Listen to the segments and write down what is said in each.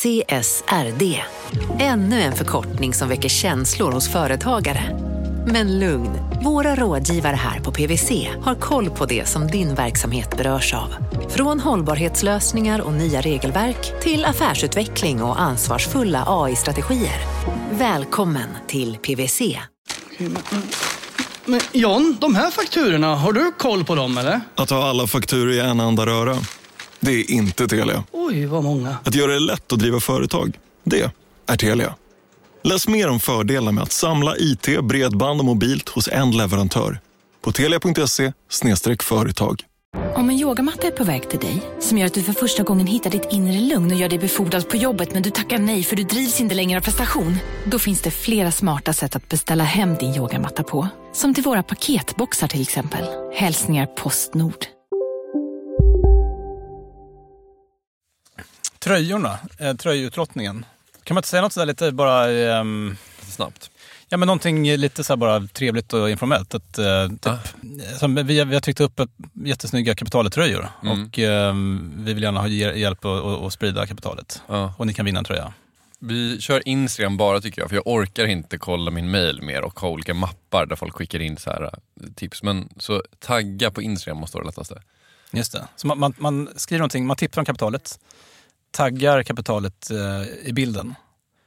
CSRD. Ännu en förkortning som väcker känslor hos företagare. Men lugn, våra rådgivare här på PWC har koll på det som din verksamhet berörs av. Från hållbarhetslösningar och nya regelverk till affärsutveckling och ansvarsfulla AI-strategier. Välkommen till PWC. Men John, de här fakturorna, har du koll på dem eller? Att ha alla fakturor i en enda röra. Det är inte Telia. Oj, vad många. Att göra det lätt att driva företag. Det är Telia. Läs mer om fördelar med att samla IT, bredband och mobilt hos en leverantör. På telia.se företag. Om en yogamatta är på väg till dig, som gör att du för första gången hittar ditt inre lugn och gör dig befordrad på jobbet men du tackar nej för du drivs inte längre av prestation. Då finns det flera smarta sätt att beställa hem din yogamatta på. Som till våra paketboxar till exempel. Hälsningar Postnord. Tröjorna, eh, tröjutlottningen. Kan man inte säga något sådär lite bara... ehm, Snabbt. Ja, men någonting lite så bara trevligt och informellt. Att, eh, typ, som vi, vi har tryckt upp ett jättesnygga kapitalet-tröjor Mm. och ehm, vi vill gärna ha hjälp att sprida kapitalet. Ja. Och ni kan vinna en tröja. Vi kör Instagram bara tycker jag, för jag orkar inte kolla min mail mer och ha olika mappar där folk skickar in så här eh, tips. Men så tagga på Instagram måste vara det lättaste. Just det. Så man, man, man skriver någonting, man tipsar om kapitalet, taggar kapitalet eh, i bilden.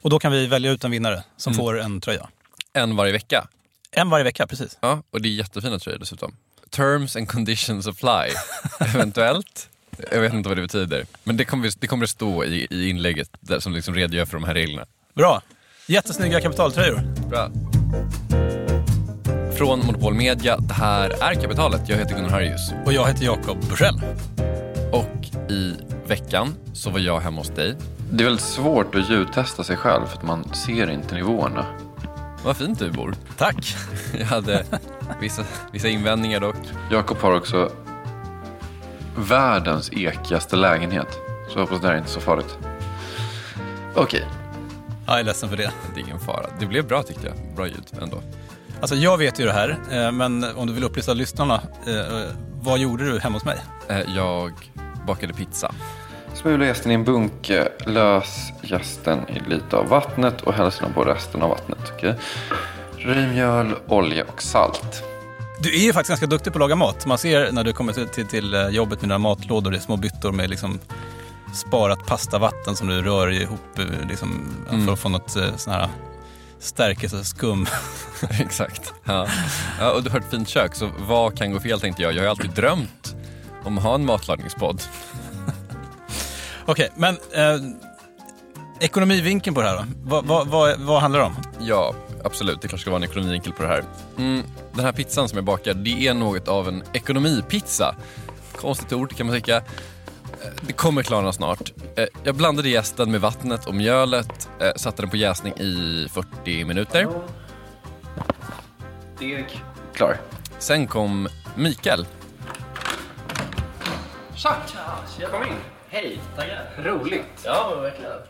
Och då kan vi välja ut en vinnare som Mm. får en tröja. En varje vecka. En varje vecka, precis. Ja, och det är jättefina tröjor dessutom. Terms and conditions apply. Eventuellt. Jag vet inte vad det betyder. Men det kommer det, kommer stå i, i inlägget där, som liksom redogör för de här reglerna. Bra. Jättesnygga kapitaltröjor. Bra. Från Monopol Media, det här är Kapitalet. Jag heter Gunnar Harrius. Och jag heter Jakob Bursell. I veckan så var jag hemma hos dig. Det är väldigt svårt att ljudtesta sig själv för att man ser inte nivåerna. Vad fint du bor. Tack. Jag hade vissa, vissa invändningar dock. Jakob har också världens ekigaste lägenhet. Så jag hoppas det här är inte så farligt. Okej. Jag är ledsen för det. Det är ingen fara. Det blev bra tyckte jag. Bra ljud ändå. Alltså jag vet ju det här, eh, men om du vill upplysa lyssnarna, eh, vad gjorde du hemma hos mig? Eh, Jag bakade pizza. Smula jästen i en bunke, lös jästen i lite av vattnet och häll sedan på resten av vattnet. Okej. Röj mjöl, olja och salt. Du är ju faktiskt ganska duktig på att laga mat. Man ser när du kommer till, till, till eh, jobbet med dina matlådor, det är små byttor med liksom sparat pastavatten som du rör ihop eh, liksom, för att få något eh, sån här stärkelseskum. Exakt. Ja. ja, och du har ett fint kök, så vad kan gå fel tänkte jag. Jag har ju alltid drömt om att ha en matlagningspodd. Okej, men eh, ekonomivinkeln på det här då? Vad, vad, vad, vad handlar det om? Ja, absolut. Det klart ska vara en ekonomivinkel på det här. Mm, den här pizzan som jag bakar, det är något av en ekonomipizza. Konstigt ord kan man tycka. Eh, Det kommer klarna snart. Eh, Jag blandade jästen med vattnet och mjölet, eh, satte den på jäsning i 40 minuter. Deg. Klar. Sen kom Mikael.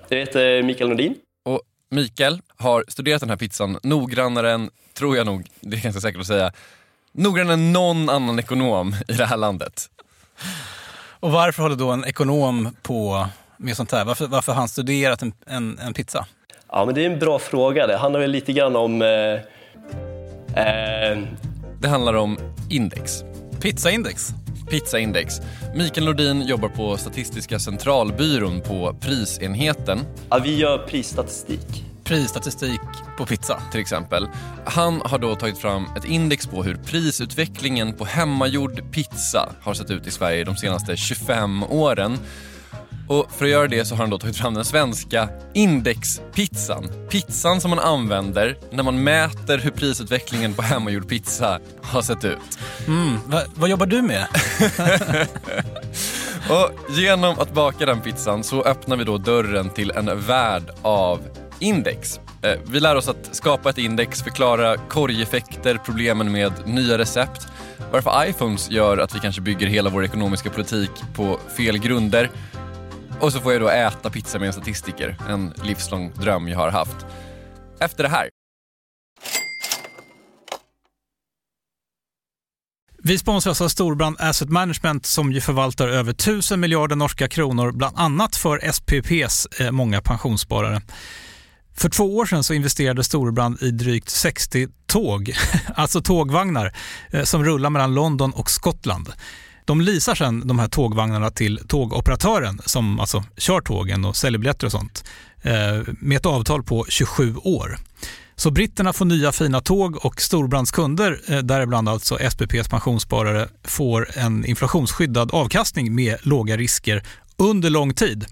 Jag heter Mikael Nordin. Och Mikael har studerat den här pizzan noggrannare än, tror jag nog, det är ganska säkert att säga, noggrannare än någon annan ekonom i det här landet. Och varför håller då en ekonom på med sånt här? Varför, varför har han studerat en, en, en pizza? Ja, men det är en bra fråga. Det handlar väl lite grann om... Eh, eh, Det handlar om index. Pizzaindex? Pizzaindex. Mikael Nordin jobbar på Statistiska centralbyrån på prisenheten ja, vi gör prisstatistik. Prisstatistik på pizza. till exempel. Han har då tagit fram ett index på hur prisutvecklingen på hemmagjord pizza har sett ut i Sverige de senaste 25 åren. Och för att göra det så har han då tagit fram den svenska indexpizzan. Pizzan som man använder när man mäter hur prisutvecklingen på hemmagjord pizza har sett ut. Mm, va, vad jobbar du med? Och genom att baka den pizzan så öppnar vi då dörren till en värld av index. Eh, Vi lär oss att skapa ett index, förklara korgeffekter, problemen med nya recept, varför iPhones gör att vi kanske bygger hela vår ekonomiska politik på fel grunder. Och så får jag då äta pizza med en statistiker, en livslång dröm jag har haft. Efter det här. Vi sponsras av Storbrand Asset Management som ju förvaltar över 1000 miljarder norska kronor, bland annat för SPPs eh, många pensionssparare. För två år sedan så investerade Storbrand i drygt 60 tåg, alltså tågvagnar, eh, som rullar mellan London och Skottland. De leasar sedan de här tågvagnarna till tågoperatören som alltså kör tågen och säljer biljetter och sånt eh, med ett avtal på 27 år. Så britterna får nya fina tåg och storbrandskunder, eh, däribland alltså SPPs pensionssparare, får en inflationsskyddad avkastning med låga risker under lång tid.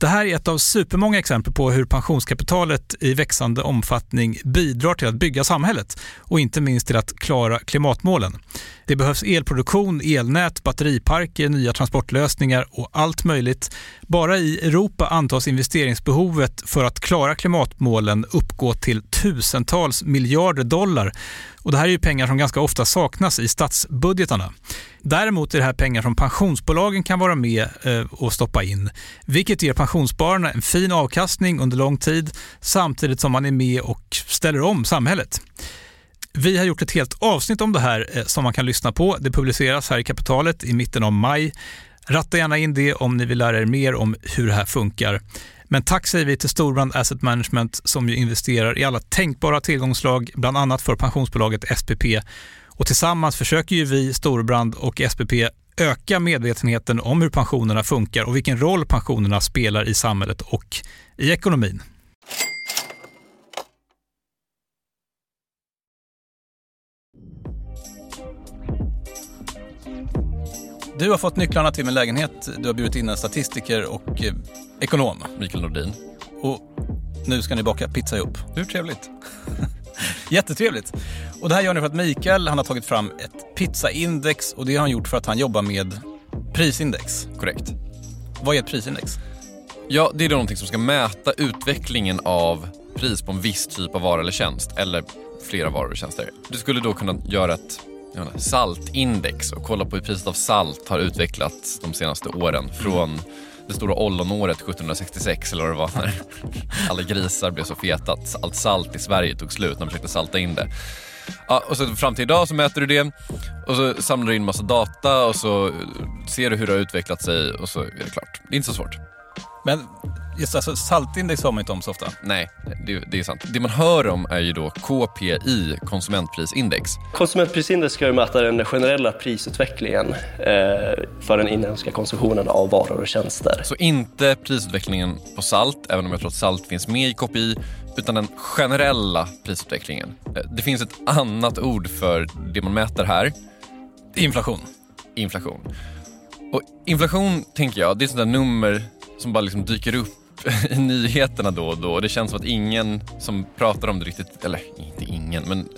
Det här är ett av supermånga exempel på hur pensionskapitalet i växande omfattning bidrar till att bygga samhället och inte minst till att klara klimatmålen. Det behövs elproduktion, elnät, batteriparker, nya transportlösningar och allt möjligt. Bara i Europa antas investeringsbehovet för att klara klimatmålen uppgå till tusentals miljarder dollar. Och det här är ju pengar som ganska ofta saknas i statsbudgetarna. Däremot är det här pengar som pensionsbolagen kan vara med eh, och stoppa in, vilket ger pensionsspararna en fin avkastning under lång tid samtidigt som man är med och ställer om samhället. Vi har gjort ett helt avsnitt om det här eh, som man kan lyssna på. Det publiceras här i Kapitalet i mitten av maj. Ratta gärna in det om ni vill lära er mer om hur det här funkar. Men tack säger vi till Storbrand Asset Management som ju investerar i alla tänkbara tillgångslag, bland annat för pensionsbolaget SPP. Och tillsammans försöker ju vi, Storbrand och SPP, öka medvetenheten om hur pensionerna funkar och vilken roll pensionerna spelar i samhället och i ekonomin. Du har fått nycklarna till min lägenhet. Du har bjudit in en statistiker och eh, ekonom. Mikael Nordin. Och nu ska ni baka pizza ihop. Hur trevligt? Jättetrevligt. Och det här gör ni för att Mikael han har tagit fram ett pizzaindex och det har han gjort för att han jobbar med prisindex. Korrekt. Vad är ett prisindex? Ja, det är då någonting som ska mäta utvecklingen av pris på en viss typ av vara eller tjänst eller flera varor och tjänster. Du skulle då kunna göra ett inte, saltindex och kolla på hur priset av salt har utvecklats de senaste åren från det stora ollonåret 1766 eller vad det var när alla grisar blev så feta att allt salt i Sverige tog slut när de försökte salta in det. Ja, och så fram till idag så mäter du det och så samlar du in massa data och så ser du hur det har utvecklat sig och så är det klart. Det är inte så svårt. Men just alltså, saltindex hör man inte om så ofta. Nej, det, det, är sant. Det man hör om är ju då KPI, konsumentprisindex. Konsumentprisindex ska ju mäta den generella prisutvecklingen eh, för den inhemska konsumtionen av varor och tjänster. Så inte prisutvecklingen på salt, även om jag tror att salt finns med i KPI, utan den generella prisutvecklingen. Eh, det finns ett annat ord för det man mäter här. Inflation. Inflation. Och inflation, tänker jag, det är ett sånt där nummer som bara liksom dyker upp i nyheterna då och då. Det känns som att ingen som pratar om det riktigt, eller inte ingen, men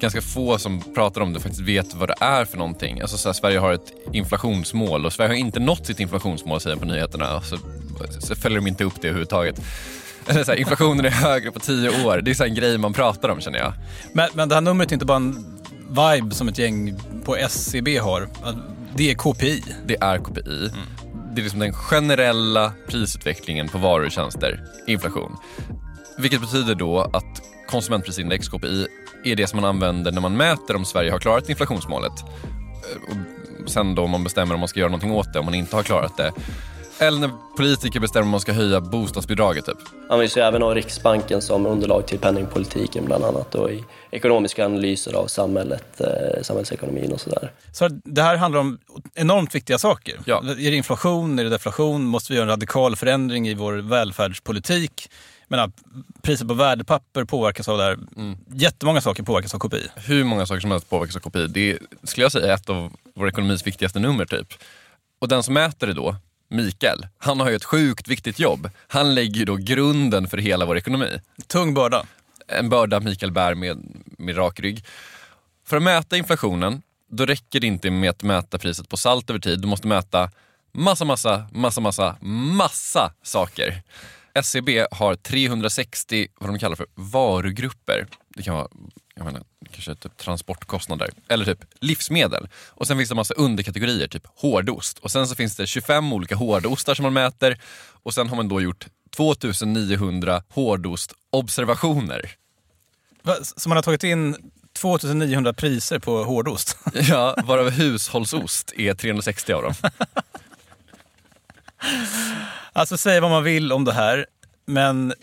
ganska få som pratar om det faktiskt vet vad det är för någonting. Alltså så här, Sverige har ett inflationsmål och Sverige har inte nått sitt inflationsmål säger på nyheterna. Så, så följer de inte upp det överhuvudtaget. Eller så här, inflationen är högre på tio år. Det är så en grej man pratar om känner jag. Men, men det här numret är inte bara en vibe som ett gäng på SCB har. Det är KPI. Det är KPI. Mm det är liksom den generella prisutvecklingen på varor och tjänster, inflation. Vilket betyder då att konsumentprisindex, KPI, är det som man använder när man mäter om Sverige har klarat inflationsmålet. Eh, och sen då man bestämmer om man ska göra någonting åt det om man inte har klarat det. Eller när politiker bestämmer om man ska höja bostadsbidraget typ. Används ju även av Riksbanken som underlag till penningpolitiken bland annat och i ekonomiska analyser av samhället, eh, samhällsekonomin och sådär. Så det här handlar om enormt viktiga saker. Ja. Är det inflation, är det deflation? Måste vi göra en radikal förändring i vår välfärdspolitik? menar, priset på värdepapper påverkas av det här. Mm. Jättemånga saker påverkas av KPI. Hur många saker som helst påverkas av KPI. Det skulle jag säga är ett av vår ekonomis viktigaste nummer. typ. Och den som mäter det då, Mikael, han har ju ett sjukt viktigt jobb. Han lägger ju då grunden för hela vår ekonomi. Tung börda. En börda Mikael bär med, med rak rygg. För att mäta inflationen, då räcker det inte med att mäta priset på salt över tid. Du måste mäta massa, massa, massa, massa, massa saker. SCB e har 360 vad de kallar för varugrupper. Det kan vara jag menar, kanske typ transportkostnader eller typ livsmedel. Och sen finns det en massa underkategorier, typ hårdost. Och sen så finns det 25 olika hårdostar som man mäter och sen har man då gjort 2900 hårdostobservationer. Så man har tagit in 2900 priser på hårdost. Ja, varav hushållsost är 360 av dem. Alltså säg vad man vill om det här, men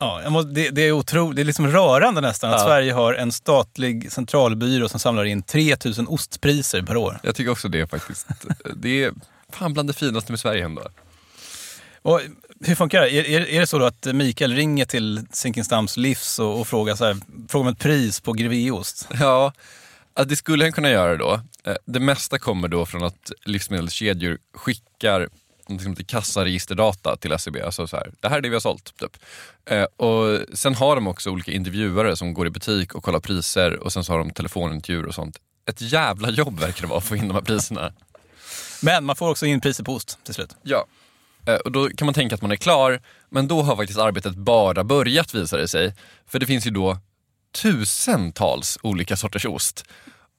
ja, måste, det, det är otroligt, det är liksom rörande nästan att Ja. Sverige har en statlig centralbyrå som samlar in 3000 ostpriser per år. Jag tycker också det faktiskt. Det är fan bland det finaste med Sverige ändå. Och hur funkar det? Är, är, är det så då att Mikael ringer till Zinkensdamms Livs och, och frågar, så här, frågar om ett pris på Grevéost? Ja, det skulle han kunna göra då. Eh, Det mesta kommer då från att livsmedelskedjor skickar något som heter kassaregisterdata till SCB. Alltså så här, det här är det vi har sålt. Typ. Eh, Och sen har de också olika intervjuare som går i butik och kollar priser och sen så har de telefonintervjuer och sånt. Ett jävla jobb verkar det vara att få in de här priserna. Men man får också in priser på ost till slut. Ja. Eh, Och då kan man tänka att man är klar, men då har faktiskt arbetet bara börjat visar det sig. För det finns ju då tusentals olika sorters ost.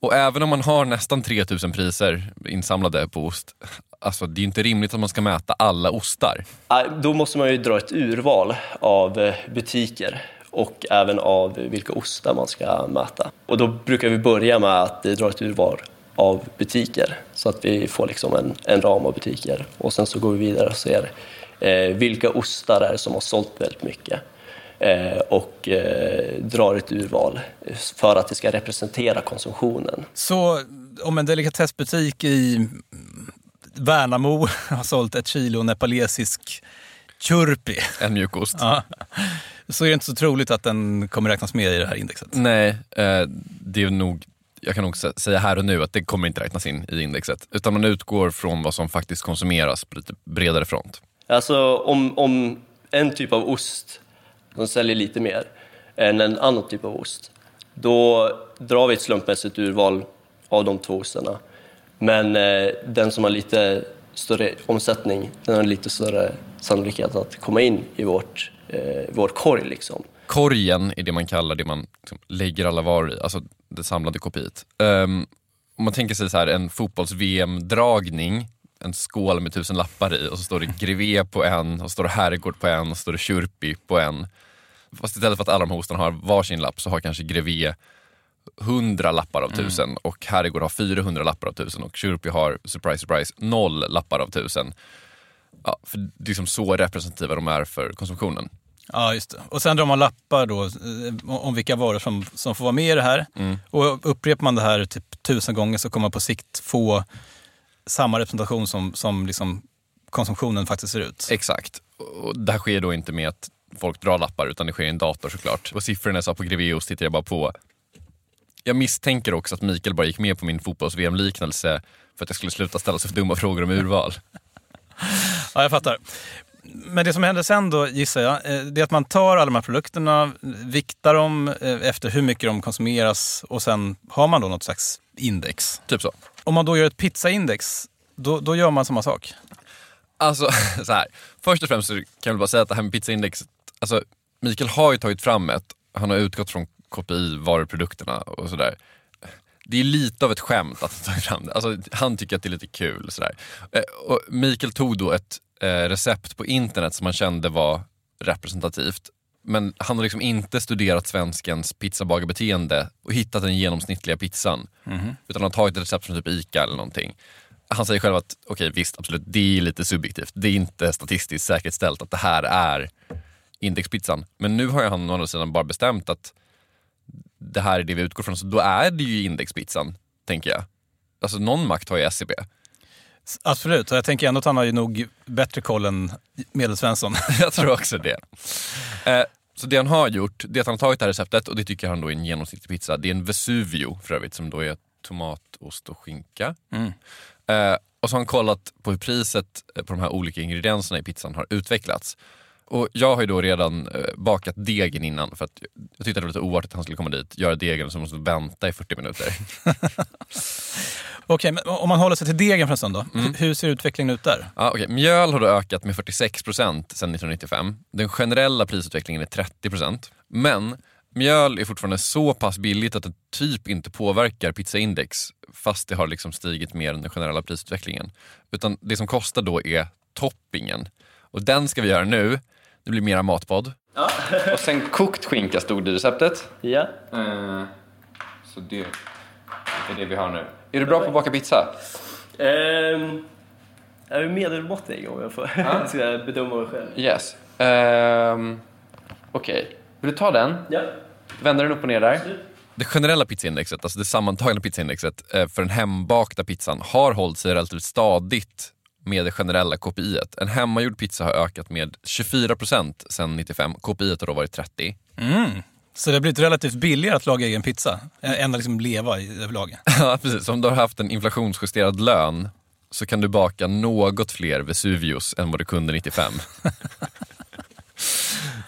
Och även om man har nästan 3000 priser insamlade på ost, alltså det är inte rimligt att man ska mäta alla ostar. Då måste man ju dra ett urval av eh, butiker och även av vilka ostar man ska mäta. Och då brukar vi börja med att eh, dra ett urval av butiker så att vi får liksom en, en ram av butiker. Och sen så går vi vidare och ser eh, vilka ostar är det som har sålt väldigt mycket och eh, drar ett urval för att det ska representera konsumtionen. Så om en delikatessbutik i Värnamo har sålt ett kilo nepalesisk churpi, En mjukost. ja, så är det inte så troligt att den kommer räknas med i det här indexet. Nej, eh, det är nog, jag kan nog sä- säga här och nu att det kommer inte räknas in i indexet. Utan man utgår från vad som faktiskt konsumeras på lite bredare front. Alltså om, om en typ av ost de säljer lite mer än en annan typ av ost, då drar vi ett slumpmässigt urval av de två ostarna. Men eh, den som har lite större omsättning, den har lite större sannolikhet att komma in i vårt, eh, vår korg. Liksom. Korgen är det man kallar det man liksom lägger alla varor i, alltså det samlade kopiet. Um, om man tänker sig så här en fotbolls-VM-dragning, en skål med tusen lappar i och så står det Grevé på en, och så står det Herrgård på en och så står det Kyrpi på en. Fast istället för att alla de här ostarna har varsin lapp så har kanske Grevé 100 lappar av tusen och Herrgård har 400 lappar av tusen och Kyrpi har, surprise surprise, noll lappar av tusen. Ja, för det är liksom så representativa de är för konsumtionen. Ja, just det. Och sen drar man lappar då eh, om vilka varor som, som får vara med i det här. Och upprepar man det här typ tusen gånger så kommer man på sikt få samma representation som, som liksom konsumtionen faktiskt ser ut. Exakt. Och det här sker då inte med att folk drar lappar utan det sker i en dator såklart. Och siffrorna jag sa på Greveos tittar jag bara på. Jag misstänker också att Mikael bara gick med på min fotbolls-VM-liknelse för att jag skulle sluta ställa så dumma frågor om urval. Ja, jag fattar. Men det som händer sen då, gissar jag, eh, det är att man tar alla de här produkterna, viktar dem eh, efter hur mycket de konsumeras och sen har man då något slags index. Typ så. Om man då gör ett pizzaindex, då, då gör man samma sak. Alltså så här. Först och främst så kan jag väl bara säga att det här med pizzaindexet, alltså Mikael har ju tagit fram ett, han har utgått från KPI-varuprodukterna och sådär. Det är lite av ett skämt att han tagit fram det. Alltså, han tycker att det är lite kul. Sådär. Eh, och Mikael tog då ett eh, recept på internet som han kände var representativt. Men han har liksom inte studerat svenskens pizzabagarbeteende och hittat den genomsnittliga pizzan. Utan han har tagit ett recept från typ ICA eller någonting. Han säger själv att, okej visst absolut, det är lite subjektivt. Det är inte statistiskt säkerställt att det här är indexpizzan. Men nu har han å andra sidan bara bestämt att det här är det vi utgår från, så då är det ju indexpizzan, tänker jag. Alltså någon makt har ju SCB. Absolut, och jag tänker ändå att han har ju nog bättre koll än Medelsvensson. Jag tror också det. Eh, så det han har gjort, det är att han har tagit det här receptet och det tycker han då är en genomsnittlig pizza. Det är en Vesuvio för övrigt som då är tomat, ost och skinka. Eh, och så har han kollat på hur priset eh, på de här olika ingredienserna i pizzan har utvecklats. Och jag har ju då redan eh, bakat degen innan för att jag tyckte det var lite oartigt att han skulle komma dit, göra degen och så måste vänta i 40 minuter. Okej, men om man håller sig till degen för en stund då. Hur- Hur ser utvecklingen ut där? Ja, okay. Mjöl har då ökat med 46 procent sedan 1995. Den generella prisutvecklingen är 30 procent. Men mjöl är fortfarande så pass billigt att det typ inte påverkar pizzaindex fast det har liksom stigit mer än den generella prisutvecklingen. Utan det som kostar då är toppingen. Och den ska vi göra nu. Det blir mera matpodd. Och sen kokt skinka stod det i receptet. Ja. Eh, Så det är det vi har nu. Är du bra på att baka pizza? Ehm, jag är medelmåttig om jag får ska jag bedöma mig själv. Yes. Ehm, Okej. Vill du ta den? Ja. Vända den upp och ner där. Det generella pizzaindexet, alltså det sammantagna pizzaindexet eh, för den hembakta pizzan har hållit sig relativt stadigt med det generella KPI. -et. En hemmagjord pizza har ökat med 24% sedan 95. KPI har då varit 30. Mm. Så det har blivit relativt billigare att laga egen pizza eh, än att liksom leva i överlag. Ja, precis. Om du har haft en inflationsjusterad lön så kan du baka något fler Vesuvius än vad du kunde 95.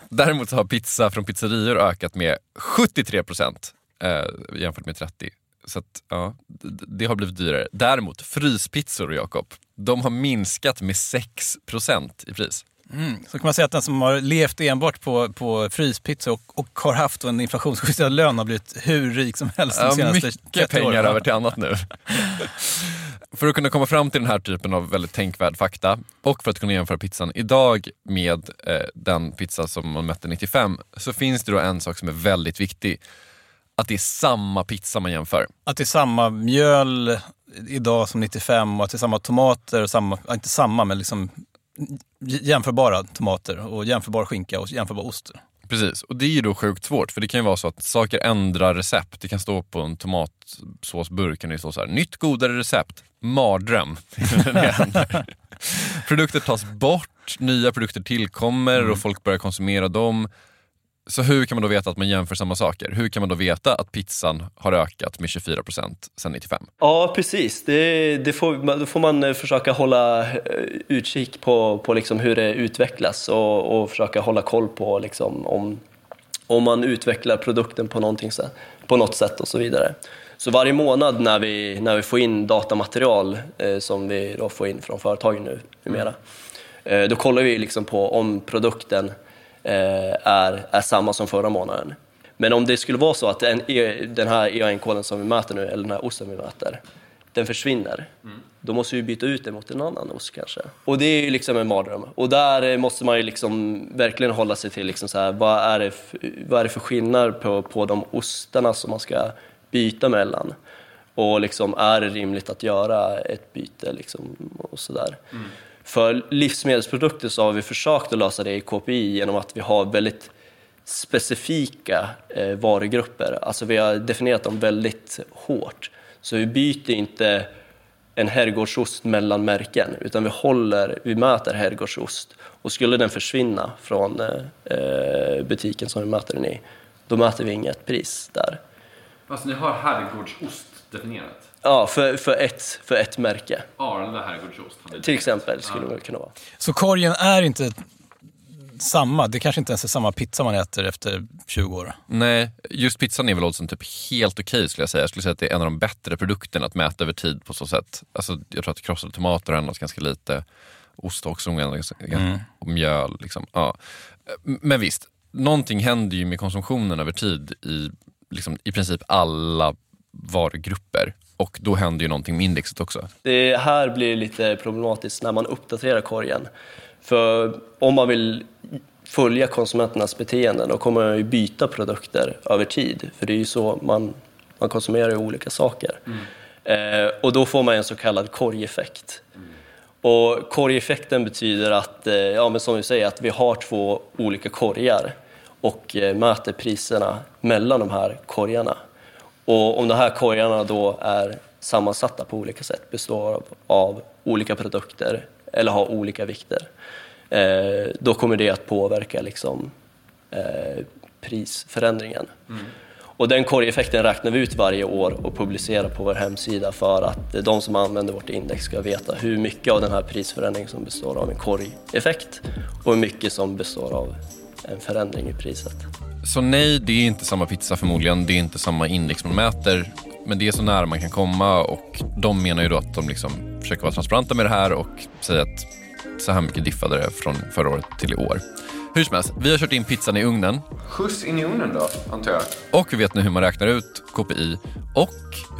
Däremot har pizza från pizzerior ökat med 73 procent eh, jämfört med 30. Så att, ja, det har blivit dyrare. Däremot fryspizzor, Jakob, de har minskat med 6 procent i pris. Mm. Så kan man säga att den som har levt enbart på, på fryspizza och, och har haft en inflationsjusterad lön har blivit hur rik som helst de Ja, senaste mycket 30 pengar åren. över till annat nu. för att kunna komma fram till den här typen av väldigt tänkvärd fakta och för att kunna jämföra pizzan idag med eh, den pizza som man mötte 95 så finns det då en sak som är väldigt viktig. Att det är samma pizza man jämför. Att det är samma mjöl idag som 95 och att det är samma tomater, och samma, inte samma men liksom jämförbara tomater och jämförbar skinka och jämförbar ost. Precis, och det är ju då sjukt svårt för det kan ju vara så att saker ändrar recept. Det kan stå på en tomatsåsburk, kan det stå så här, nytt godare recept, mardröm. Produkter tas bort, nya produkter tillkommer och folk börjar konsumera dem. Så hur kan man då veta att man jämför samma saker? Hur kan man då veta att pizzan har ökat med 24% sedan 95? Ja, precis. Det, det får, då får man eh, försöka hålla eh, utkik på, på liksom hur det utvecklas och, och försöka hålla koll på liksom om, om man utvecklar produkten på, någonting, på något sätt och så vidare. Så varje månad när vi, när vi får in datamaterial eh, som vi då får in från företagen nu numera, eh, då kollar vi liksom på om produkten Eh, är, är samma som förra månaden. Men om det skulle vara så att en, e, den här EAN-koden som vi mäter nu, eller den här osten vi mäter, den försvinner, då måste vi byta ut den mot en annan ost kanske. Och det är ju liksom en mardröm. Och där måste man ju liksom verkligen hålla sig till liksom så här, vad, är det för, vad är det för skillnad på, på de ostarna som man ska byta mellan? Och liksom, är det rimligt att göra ett byte liksom, och sådär. Mm. För livsmedelsprodukter så har vi försökt att lösa det i KPI genom att vi har väldigt specifika eh, varugrupper. Alltså vi har definierat dem väldigt hårt. Så vi byter inte en herrgårdsost mellan märken utan vi, håller, vi mäter herrgårdsost och skulle den försvinna från eh, eh butiken som vi mäter den i då mäter vi inget pris där. Alltså ni har herrgårdsost definierat? Ja, för, för, ett, för ett märke. Arla herrgårdsost Till exempel skulle det kunna vara. Så korgen är inte samma, det kanske inte ens är samma pizza man äter efter 20 år. Nej, just pizzan är väl oddsen typ helt okej skulle jag säga. Jag skulle säga att det är en av de bättre produkterna att mäta över tid på så sätt. Alltså, jag tror att krossade tomater har ändrats ganska lite. Ost har också ändrats ganska, och mjöl. Liksom. Ja. Men visst, någonting händer ju med konsumtionen över tid i, liksom, i princip alla varugrupper. Och då händer ju någonting med indexet också. Det här blir lite problematiskt när man uppdaterar korgen. För om man vill följa konsumenternas beteenden då kommer man ju byta produkter över tid. För det är ju så man, man konsumerar ju olika saker. Eh, och då får man en så kallad korgeffekt. Och korgeffekten betyder att, eh, ja, men som vi säger, att vi har två olika korgar och eh, mäter priserna mellan de här korgarna. Och om de här korgarna då är sammansatta på olika sätt, består av, av olika produkter eller har olika vikter, eh, då kommer det att påverka liksom, eh, prisförändringen. Och den korgeffekten räknar vi ut varje år och publicerar på vår hemsida för att de som använder vårt index ska veta hur mycket av den här prisförändringen som består av en korgeffekt och hur mycket som består av en förändring i priset. Så nej, det är inte samma pizza förmodligen. Det är inte samma index man mäter. Men det är så nära man kan komma och de menar ju då att de liksom försöker vara transparenta med det här och säga att så här mycket diffade det från förra året till i år. Hur som helst, vi har kört in pizzan i ugnen Skjuts in i ugnen då, antar jag? och vi vet nu hur man räknar ut KPI och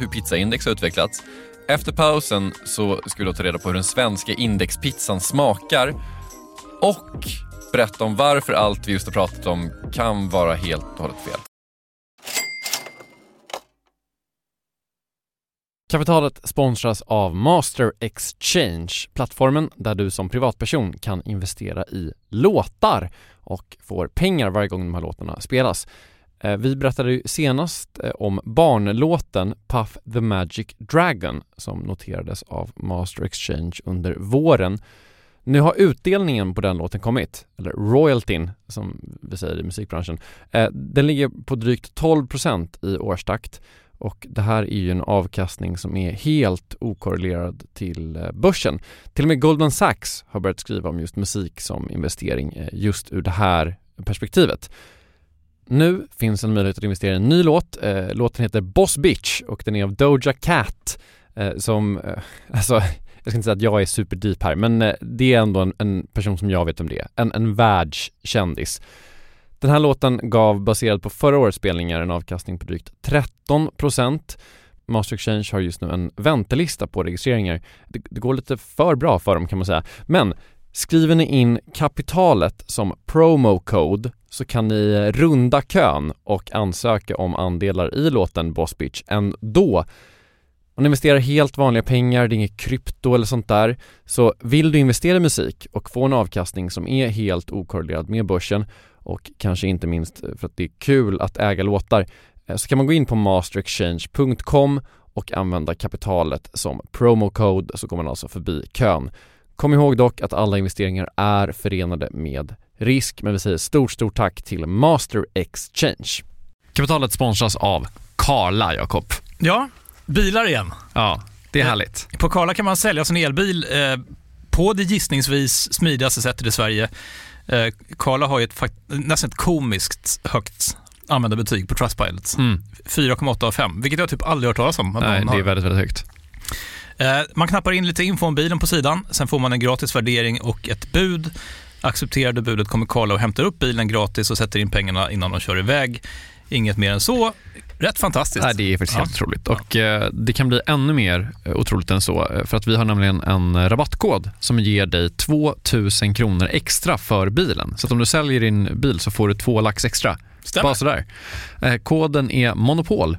hur pizzaindex har utvecklats. Efter pausen så ska vi då ta reda på hur den svenska indexpizzan smakar och berätta om varför allt vi just har pratat om kan vara helt och hållet fel. Kapitalet sponsras av Master Exchange, plattformen där du som privatperson kan investera i låtar och får pengar varje gång de här låtarna spelas. Eh, vi berättade ju senast eh, om barnlåten Puff the Magic Dragon som noterades av Master Exchange under våren. Nu har utdelningen på den låten kommit, eller royaltyn som vi säger i musikbranschen. Eh, den ligger på drygt 12% i årstakt och det här är ju en avkastning som är helt okorrelerad till eh, börsen. Till och med Goldman Sachs har börjat skriva om just musik som investering eh, just ur det här perspektivet. Nu finns en möjlighet att investera i en ny låt. Eh, låten heter Boss Bitch och den är av Doja Cat som, alltså jag ska inte säga att jag är superdeep här men eh, det är ändå en, en, person som jag vet om det är. En, en världskändis. Den här låten gav baserad på förra årets spelningar en avkastning på drygt 13 Master Exchange har just nu en väntelista på registreringar. Det, det går lite för bra för dem kan man säga. Men Skriver ni in kapitalet som promo code så kan ni eh, runda kön och ansöka om andelar i låten Boss Bitch ändå. Om ni investerar helt vanliga pengar, det är inget krypto eller sånt där. Så vill du investera i musik och få en avkastning som är helt okorrelerad med börsen och kanske inte minst för att det är kul att äga låtar eh, så kan man gå in på masterexchange.com och använda kapitalet som promo code så går man alltså förbi kön. Kom ihåg dock att alla investeringar är förenade med risk, men vi säger stort, stort tack till Master Exchange. Kapitalet sponsras av Karla, Jakob. Ja, bilar igen. Ja, det är eh, härligt. På Karla kan man sälja sin elbil eh, på det gissningsvis smidigaste sättet i Sverige. Eh, Karla har ju ett nästan ett komiskt högt användarbetyg på Trustpilot. Mm. 4,8 av 5, vilket jag typ aldrig hört talas om. Nej, det är väldigt, väldigt högt. Eh, man knappar in lite info om bilen på sidan, sen får man en gratis värdering och ett bud. Accepterar du budet kommer Karla och hämtar upp bilen gratis och sätter in pengarna innan de kör iväg. Inget mer än så. Rätt fantastiskt. Nej, det är faktiskt ja. helt otroligt. Och eh, det kan bli ännu mer eh, otroligt än så. Eh, för att vi har nämligen en rabattkod som ger dig 2000 kronor extra för bilen. Så om du säljer din bil så får du två lax extra. Stämmer. Bara sådär. Eh, koden är Monopol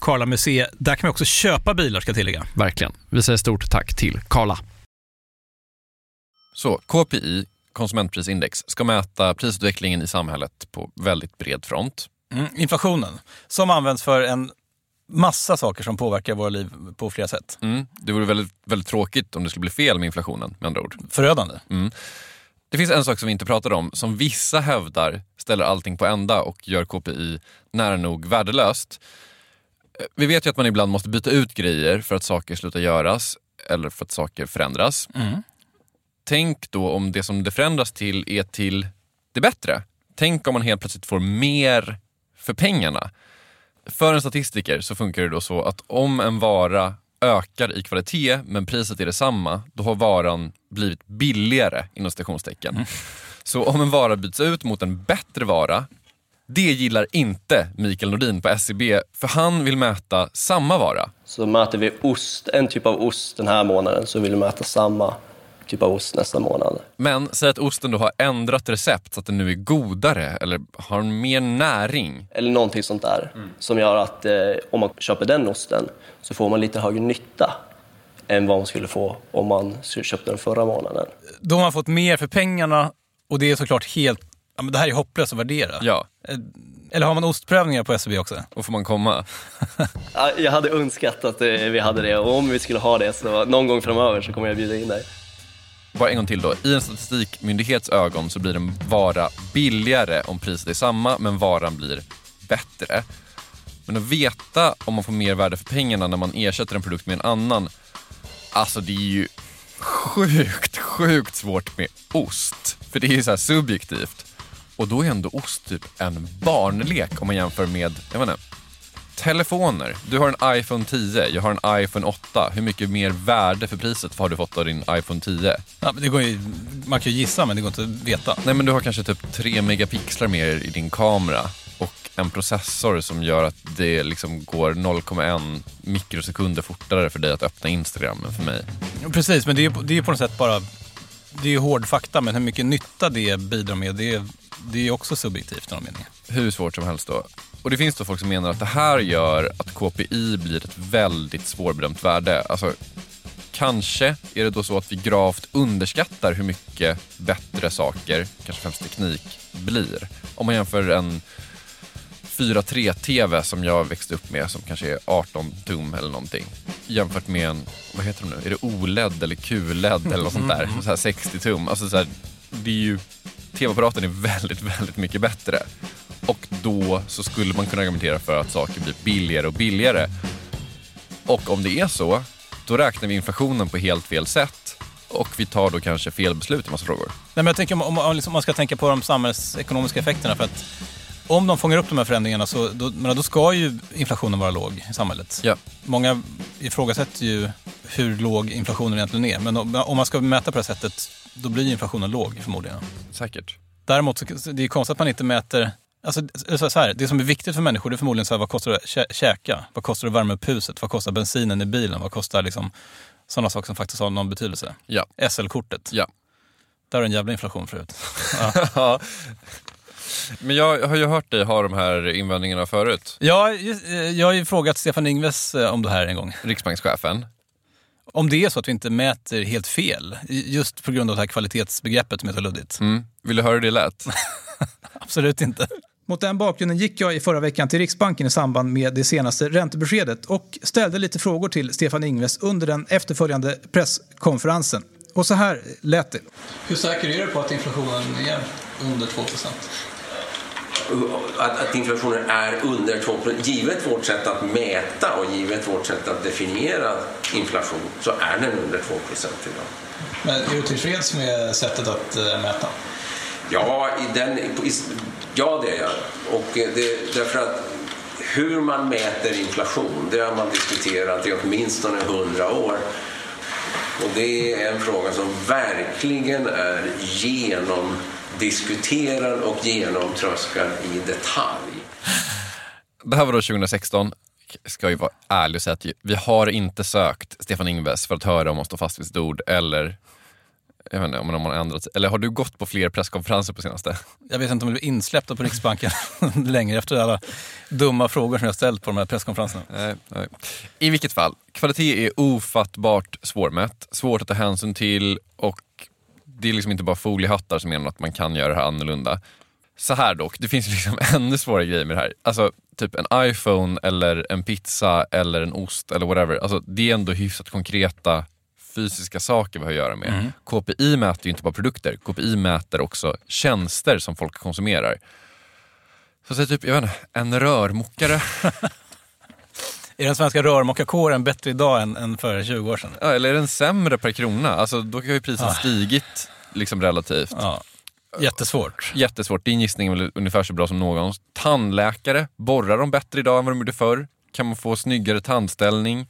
Karla Museet. Där kan man också köpa bilar ska jag tillägga. Verkligen. Vi säger stort tack till Karla. Så KPI, konsumentprisindex, ska mäta prisutvecklingen i samhället på väldigt bred front. Mm, inflationen, som används för en massa saker som påverkar våra liv på flera sätt. Mm, det vore väldigt, väldigt tråkigt om det skulle bli fel med inflationen med andra ord. Förödande. Mm. Det finns en sak som vi inte pratade om, som vissa hävdar ställer allting på ända och gör KPI nära nog värdelöst. Vi vet ju att man ibland måste byta ut grejer för att saker slutar göras eller för att saker förändras. Mm. Tänk då om det som det förändras till är till det bättre. Tänk om man helt plötsligt får mer för pengarna. För en statistiker så funkar det då så att om en vara ökar i kvalitet men priset är detsamma, då har varan blivit billigare inom stationstecken. Mm. Så om en vara byts ut mot en bättre vara det gillar inte Mikael Nordin på SCB, e för han vill mäta samma vara. Så mäter vi ost, en typ av ost den här månaden, så vill vi mäta samma typ av ost nästa månad. Men säg att osten då har ändrat recept så att den nu är godare eller har mer näring. Eller någonting sånt där mm. som gör att eh, om man köper den osten så får man lite högre nytta än vad man skulle få om man köpte den förra månaden. Då har man fått mer för pengarna och det är såklart helt ja, men det här är hopplöst att värdera. Ja. Eh, eller har man ostprövningar på SCB också? Och får man komma? jag hade önskat att eh, vi hade det och om vi skulle ha det så någon gång framöver så kommer jag bjuda in dig. Bara en gång till då. I en statistikmyndighets ögon så blir en vara billigare om priset är samma men varan blir bättre. Men att veta om man får mer värde för pengarna när man ersätter en produkt med en annan, alltså det är ju sjukt, sjukt svårt med ost. För det är ju så subjektivt. Och då är ändå ost typ en barnlek om man jämför med, jag vet inte, Telefoner. Du har en iPhone 10, jag har en iPhone 8. Hur mycket mer värde för priset har du fått av din iPhone 10? Ja, men det går ju, man kan ju gissa, men det går inte att veta. Nej, men du har kanske typ 3 megapixlar mer i din kamera och en processor som gör att det liksom går 0,1 mikrosekunder fortare för dig att öppna Instagram än för mig. Precis, men det är, det är på något sätt bara det är hård fakta, men hur mycket nytta det bidrar med, det är, det är också subjektivt i någon mening. Hur svårt som helst då. Och det finns då folk som menar att det här gör att KPI blir ett väldigt svårbedömt värde. Alltså, kanske är det då så att vi gravt underskattar hur mycket bättre saker, kanske främst teknik, blir. Om man jämför en 4.3-TV som jag växte upp med som kanske är 18 tum eller någonting jämfört med en, vad heter de nu, är det OLED eller QLED eller något sånt där, så här 60 tum. Alltså så här, det är ju, TV-apparaten är väldigt, väldigt mycket bättre. Och då så skulle man kunna argumentera för att saker blir billigare och billigare. Och om det är så, då räknar vi inflationen på helt fel sätt och vi tar då kanske fel beslut i massa frågor. Nej, men jag tänker om, om, om liksom, man ska tänka på de samhällsekonomiska effekterna. För att om de fångar upp de här förändringarna så då, men då ska ju inflationen vara låg i samhället. Ja. Många ifrågasätter ju hur låg inflationen egentligen är. Men om, man ska mäta på det här sättet, då blir inflationen låg förmodligen. Säkert. Däremot så det är konstigt att man inte mäter Alltså, så här, det som är viktigt för människor det är förmodligen så här, vad kostar det att kä käka? Vad kostar det att värma upp huset? Vad kostar bensinen i bilen? Vad kostar liksom, sådana saker som faktiskt har någon betydelse? Ja. SL-kortet. Ja. Där har en jävla inflation förut. Ja. Men jag har ju hört dig ha de här invändningarna förut. Ja, jag har ju frågat Stefan Ingves eh, om det här en gång. Riksbankschefen. Om det är så att vi inte mäter helt fel, just på grund av det här kvalitetsbegreppet som är så luddigt. Mm. Vill du höra hur det lät? Absolut inte. Mot den bakgrunden gick jag i förra veckan till Riksbanken i samband med det senaste räntebeskedet och ställde lite frågor till Stefan Ingves under den efterföljande presskonferensen. Och så här lät det. Hur säker är du på att inflationen är under 2 att, att inflationen är under 2% Givet vårt sätt att mäta och givet vårt sätt att definiera inflation så är den under 2 idag. Men är du tillfreds med sättet att äh, mäta? Ja, i den, i, ja det är jag. Och det, därför att hur man mäter inflation, det har man diskuterat i åtminstone hundra år. Och det är en fråga som verkligen är genomdiskuterad och genomtröskad i detalj. Det här var då 2016. Ska ju vara ärlig och säga att vi har inte sökt Stefan Ingves för att höra om han står fast vid sitt ord eller jag vet inte om man har ändrat sig. Eller har du gått på fler presskonferenser på senaste? Jag vet inte om du blir insläppta på Riksbanken längre efter alla dumma frågor som jag ställt på de här presskonferenserna. Nej, nej. I vilket fall, kvalitet är ofattbart svårmätt, svårt att ta hänsyn till och det är liksom inte bara foliehattar som menar att man kan göra det här annorlunda. Så här dock, det finns liksom ännu svårare grejer med det här. Alltså typ en iPhone eller en pizza eller en ost eller whatever. Alltså, det är ändå hyfsat konkreta fysiska saker vi har att göra med. Mm. KPI mäter ju inte bara produkter, KPI mäter också tjänster som folk konsumerar. Så säg typ, jag vet inte, en rörmokare. är den svenska rörmokarkåren bättre idag än, än för 20 år sedan? Ja, eller är den sämre per krona? Alltså, då har ju priset ja. stigit liksom relativt. Ja. Jättesvårt. Jättesvårt. Din gissning är väl ungefär så bra som någon. Tandläkare, borrar de bättre idag än vad de gjorde förr? Kan man få snyggare tandställning?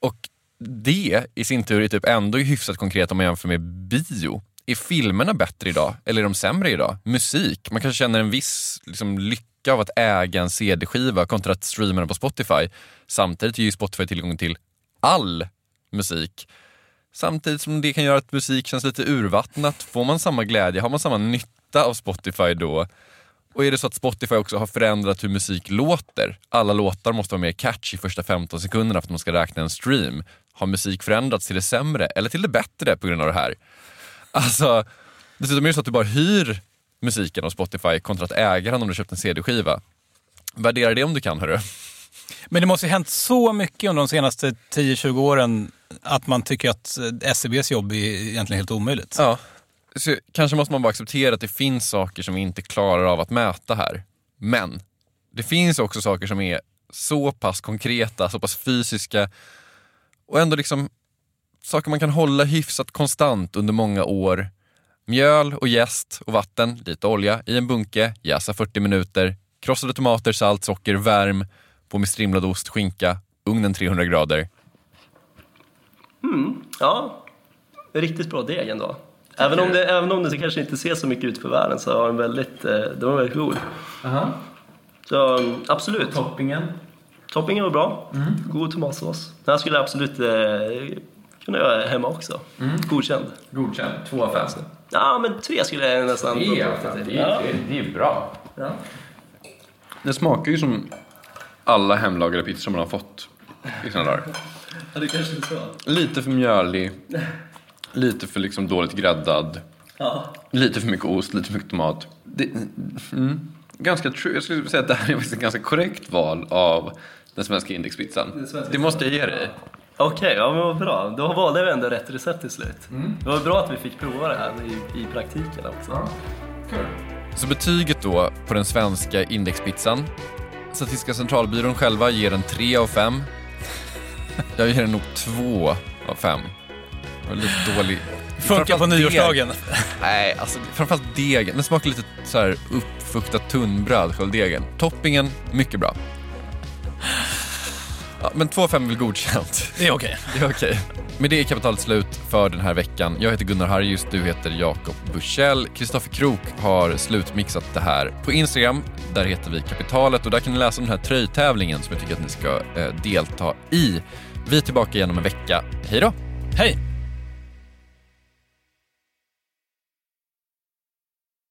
Och det i sin tur är typ ändå hyfsat konkret om man jämför med bio. Är filmerna bättre idag eller är de sämre idag? Musik, man kanske känner en viss liksom, lycka av att äga en CD-skiva kontra att streama den på Spotify. Samtidigt ger ju Spotify tillgång till all musik. Samtidigt som det kan göra att musik känns lite urvattnat. Får man samma glädje, har man samma nytta av Spotify då? Och är det så att Spotify också har förändrat hur musik låter? Alla låtar måste vara mer catchy första 15 sekunderna för att man ska räkna en stream. Har musik förändrats till det sämre eller till det bättre på grund av det här? Alltså, dessutom är det så att du bara hyr musiken av Spotify kontra att äga den om du köpt en CD-skiva. Värdera det om du kan hörru. Men det måste ha hänt så mycket under de senaste 10-20 åren att man tycker att SCBs jobb är egentligen helt omöjligt. Ja. Så kanske måste man bara acceptera att det finns saker som vi inte klarar av att mäta här. Men det finns också saker som är så pass konkreta, så pass fysiska och ändå liksom saker man kan hålla hyfsat konstant under många år. Mjöl och jäst och vatten, lite olja i en bunke, jäsa 40 minuter, krossade tomater, salt, socker, värm på med strimlad ost, skinka, ugnen 300 grader. Mm, ja, riktigt bra deg ändå. Även om, det, även om det kanske inte ser så mycket ut för världen så var den väldigt, eh, den var väldigt god. Så mm, absolut. Toppingen? Toppingen var bra. God tomatsås. Den här skulle jag absolut eh, kunna göra hemma också. Godkänd. Godkänd. Två av fem. Ja, men tre skulle jag nästan... Tre fem. Det är, det är, det är bra. Ja. Det smakar ju som alla hemlagade pizzor man har fått i sina dagar. Ja, det kanske är så. Lite för mjölig, lite för liksom dåligt gräddad, Ja. lite för mycket ost, lite för mycket tomat. Det, mm, ganska true. Jag skulle säga att det här är faktiskt ett ganska korrekt val av den svenska indexpizzan. Det måste jag ge dig. Okej, ja men vad bra. Då valde vi ändå rätt recept till slut. Det var bra att vi fick prova det här i, i praktiken också. Så betyget då på den svenska indexpizzan. Statistiska centralbyrån själva ger den 3 av 5. Jag ger den nog 2 av 5. Det var lite dålig. Funkar på nyårsdagen. deg. Nej, alltså framförallt degen. Den smakar lite så här uppfuktat tunnbröd, själva degen. Toppingen, mycket bra. Ja, men 2 av 5 är väl godkänt. Det är okej. Det är okej. Med det är kapitalet slut för den här veckan. Jag heter Gunnar Harjus, du heter Jakob Bursell. Kristoffer Krook har slutmixat det här på Instagram. Där heter vi Kapitalet och där kan ni läsa om den här tröjtävlingen som jag tycker att ni ska eh, delta i. Vi är tillbaka igen om en vecka. Hej då! Hej!